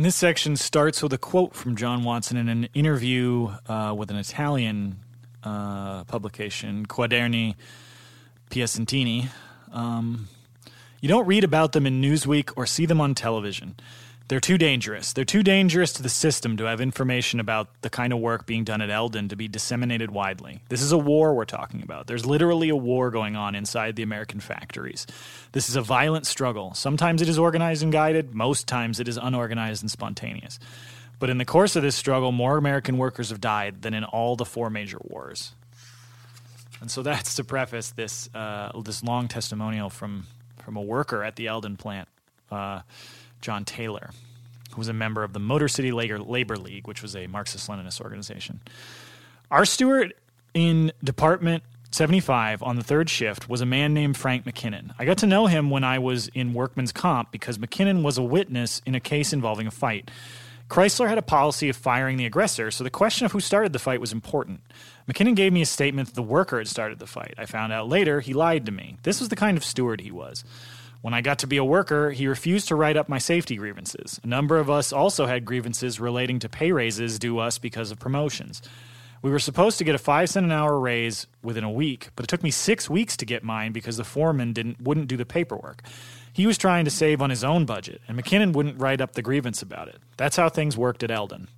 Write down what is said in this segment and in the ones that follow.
And this section starts with a quote from John Watson in an interview uh, with an Italian uh, publication, Quaderni Piacentini. Um, you don't read about them in Newsweek or see them on television. They're too dangerous. They're too dangerous to the system to have information about the kind of work being done at Eldon to be disseminated widely. This is a war we're talking about. There's literally a war going on inside the American factories. This is a violent struggle. Sometimes it is organized and guided, most times it is unorganized and spontaneous. But in the course of this struggle, more American workers have died than in all the four major wars. And so that's to preface this uh, this long testimonial from from a worker at the Eldon plant. Uh, John Taylor, who was a member of the Motor City Labor League, which was a Marxist Leninist organization. Our steward in Department 75 on the third shift was a man named Frank McKinnon. I got to know him when I was in workman's comp because McKinnon was a witness in a case involving a fight. Chrysler had a policy of firing the aggressor, so the question of who started the fight was important. McKinnon gave me a statement that the worker had started the fight. I found out later he lied to me. This was the kind of steward he was. When I got to be a worker, he refused to write up my safety grievances. A number of us also had grievances relating to pay raises due us because of promotions. We were supposed to get a five cent an hour raise within a week, but it took me six weeks to get mine because the foreman didn't wouldn't do the paperwork. He was trying to save on his own budget, and McKinnon wouldn't write up the grievance about it. That's how things worked at Eldon.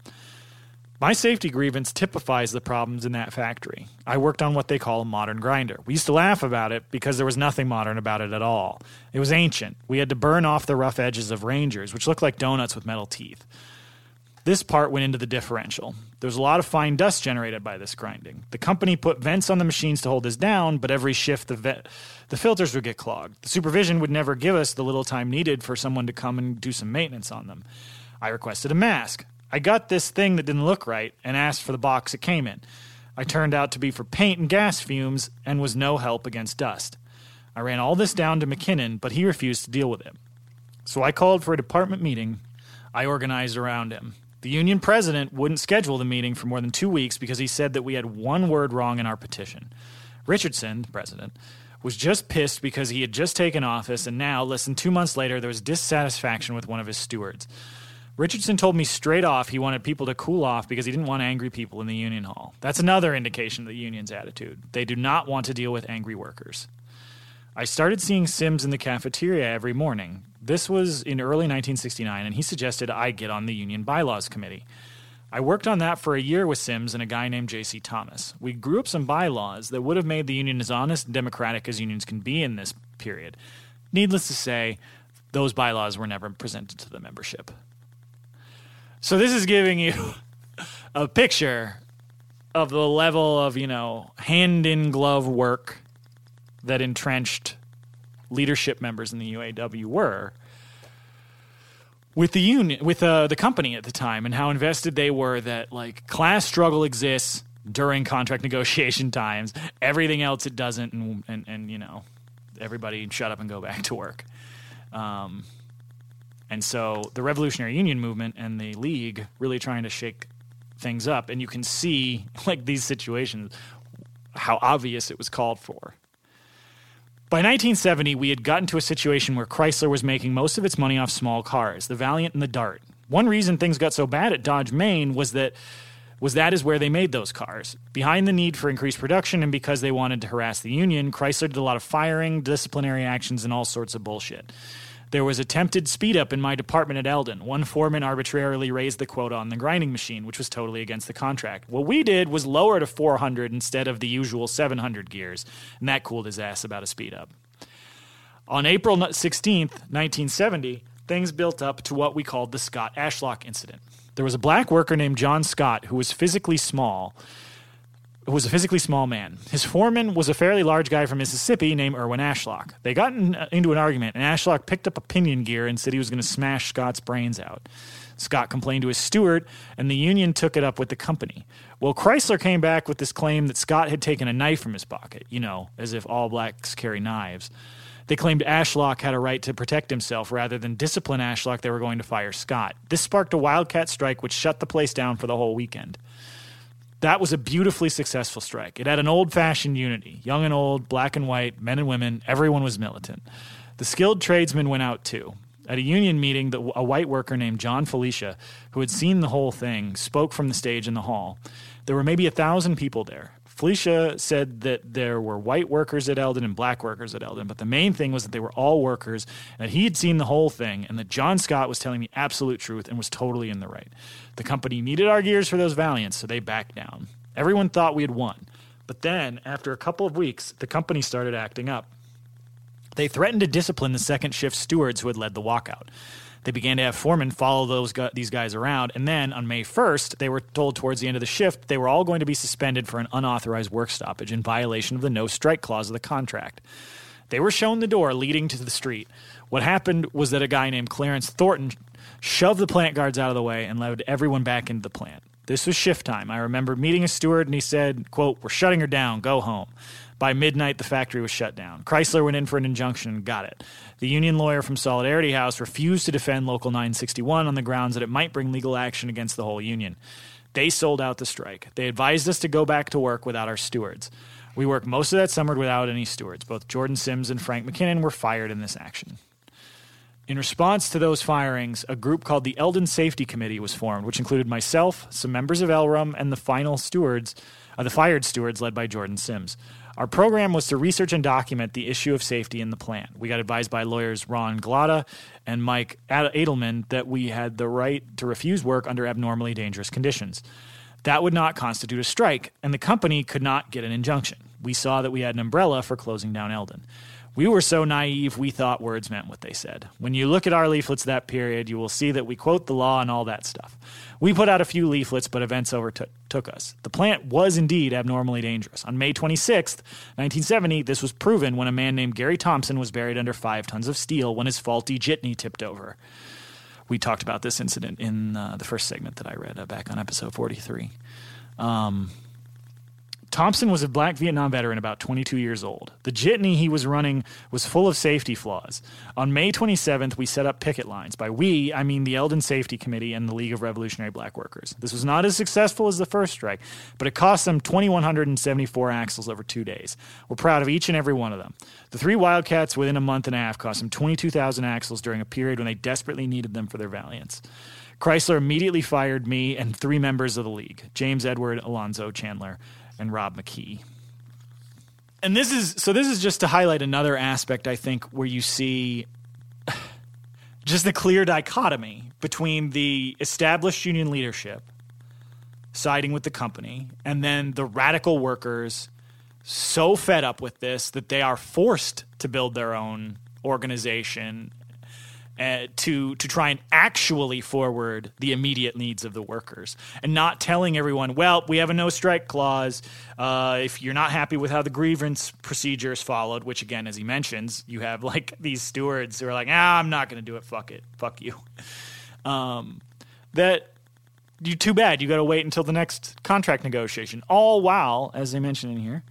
My safety grievance typifies the problems in that factory. I worked on what they call a modern grinder. We used to laugh about it because there was nothing modern about it at all. It was ancient. We had to burn off the rough edges of ring gears, which looked like donuts with metal teeth. This part went into the differential. There was a lot of fine dust generated by this grinding. The company put vents on the machines to hold this down, but every shift the, ve- the filters would get clogged. The supervision would never give us the little time needed for someone to come and do some maintenance on them. I requested a mask. I got this thing that didn't look right and asked for the box it came in. I turned out to be for paint and gas fumes and was no help against dust. I ran all this down to McKinnon, but he refused to deal with it. So I called for a department meeting. I organized around him. The union president wouldn't schedule the meeting for more than two weeks because he said that we had one word wrong in our petition. Richardson, the president, was just pissed because he had just taken office, and now, less than two months later, there was dissatisfaction with one of his stewards. Richardson told me straight off he wanted people to cool off because he didn't want angry people in the union hall. That's another indication of the union's attitude. They do not want to deal with angry workers. I started seeing Sims in the cafeteria every morning. This was in early 1969, and he suggested I get on the union bylaws committee. I worked on that for a year with Sims and a guy named J.C. Thomas. We grew up some bylaws that would have made the union as honest and democratic as unions can be in this period. Needless to say, those bylaws were never presented to the membership. So this is giving you a picture of the level of, you know, hand in glove work that entrenched leadership members in the UAW were with the union with uh, the company at the time and how invested they were that like class struggle exists during contract negotiation times everything else it doesn't and and, and you know everybody shut up and go back to work. Um, and so the Revolutionary Union movement and the League really trying to shake things up. And you can see, like these situations, how obvious it was called for. By 1970, we had gotten to a situation where Chrysler was making most of its money off small cars, the Valiant and the Dart. One reason things got so bad at Dodge, Main was that was that is where they made those cars. Behind the need for increased production and because they wanted to harass the union, Chrysler did a lot of firing, disciplinary actions, and all sorts of bullshit. There was attempted speed up in my department at Eldon. One foreman arbitrarily raised the quota on the grinding machine, which was totally against the contract. What we did was lower to 400 instead of the usual 700 gears, and that cooled his ass about a speed up. On April 16th, 1970, things built up to what we called the Scott Ashlock incident. There was a black worker named John Scott who was physically small was a physically small man. His foreman was a fairly large guy from Mississippi named Irwin Ashlock. They got in, uh, into an argument, and Ashlock picked up a pinion gear and said he was going to smash Scott's brains out. Scott complained to his steward, and the union took it up with the company. Well, Chrysler came back with this claim that Scott had taken a knife from his pocket, you know, as if all blacks carry knives. They claimed Ashlock had a right to protect himself rather than discipline Ashlock. They were going to fire Scott. This sparked a wildcat strike, which shut the place down for the whole weekend. That was a beautifully successful strike. It had an old fashioned unity young and old, black and white, men and women, everyone was militant. The skilled tradesmen went out too. At a union meeting, the, a white worker named John Felicia, who had seen the whole thing, spoke from the stage in the hall. There were maybe a thousand people there. Felicia said that there were white workers at Eldon and black workers at Eldon, but the main thing was that they were all workers, and that he had seen the whole thing, and that John Scott was telling the absolute truth and was totally in the right. The company needed our gears for those valiants, so they backed down. Everyone thought we had won. But then, after a couple of weeks, the company started acting up. They threatened to discipline the second shift stewards who had led the walkout. They began to have foremen follow those gu- these guys around, and then on May 1st, they were told towards the end of the shift they were all going to be suspended for an unauthorized work stoppage in violation of the no strike clause of the contract. They were shown the door leading to the street. What happened was that a guy named Clarence Thornton shoved the plant guards out of the way and led everyone back into the plant. This was shift time. I remember meeting a steward and he said, quote, We're shutting her down, go home. By midnight, the factory was shut down. Chrysler went in for an injunction and got it. The union lawyer from Solidarity House refused to defend Local 961 on the grounds that it might bring legal action against the whole union. They sold out the strike. They advised us to go back to work without our stewards. We worked most of that summer without any stewards. Both Jordan Sims and Frank McKinnon were fired in this action. In response to those firings, a group called the Eldon Safety Committee was formed, which included myself, some members of Elrum, and the final stewards, uh, the fired stewards led by Jordan Sims. Our program was to research and document the issue of safety in the plant. We got advised by lawyers Ron Glotta and Mike Edelman that we had the right to refuse work under abnormally dangerous conditions. That would not constitute a strike, and the company could not get an injunction. We saw that we had an umbrella for closing down Eldon. We were so naive, we thought words meant what they said. When you look at our leaflets that period, you will see that we quote the law and all that stuff. We put out a few leaflets, but events overtook us. The plant was indeed abnormally dangerous. On May 26th, 1970, this was proven when a man named Gary Thompson was buried under five tons of steel when his faulty jitney tipped over. We talked about this incident in uh, the first segment that I read uh, back on episode 43. Um, Thompson was a black Vietnam veteran, about 22 years old. The jitney he was running was full of safety flaws. On May 27th, we set up picket lines. By we, I mean the Eldon Safety Committee and the League of Revolutionary Black Workers. This was not as successful as the first strike, but it cost them 2,174 axles over two days. We're proud of each and every one of them. The three Wildcats within a month and a half cost them 22,000 axles during a period when they desperately needed them for their Valiants. Chrysler immediately fired me and three members of the league James Edward, Alonzo Chandler, and Rob McKee. And this is so this is just to highlight another aspect I think where you see just the clear dichotomy between the established union leadership siding with the company and then the radical workers so fed up with this that they are forced to build their own organization uh, to to try and actually forward the immediate needs of the workers and not telling everyone, well, we have a no strike clause. Uh, if you're not happy with how the grievance procedure is followed, which again, as he mentions, you have like these stewards who are like, ah, I'm not going to do it. Fuck it. Fuck you. Um, that you too bad. You got to wait until the next contract negotiation. All while, as they mentioned in here,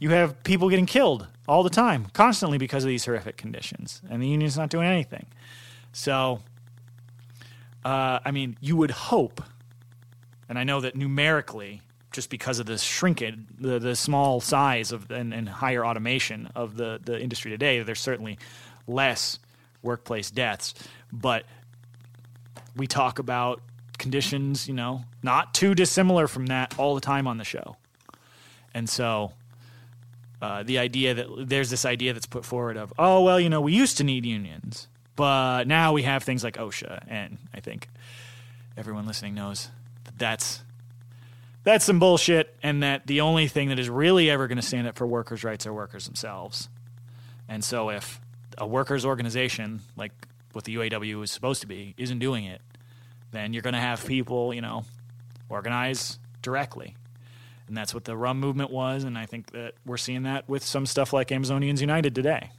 you have people getting killed all the time, constantly because of these horrific conditions, and the union's not doing anything. So, uh, I mean, you would hope, and I know that numerically, just because of the shrinkage, the, the small size of and, and higher automation of the, the industry today, there's certainly less workplace deaths. But we talk about conditions, you know, not too dissimilar from that all the time on the show. And so uh, the idea that there's this idea that's put forward of, oh, well, you know, we used to need unions. But now we have things like OSHA, and I think everyone listening knows that that's that's some bullshit, and that the only thing that is really ever going to stand up for workers' rights are workers themselves. And so, if a workers' organization like what the UAW is supposed to be isn't doing it, then you're going to have people, you know, organize directly. And that's what the rum movement was, and I think that we're seeing that with some stuff like Amazonians United today.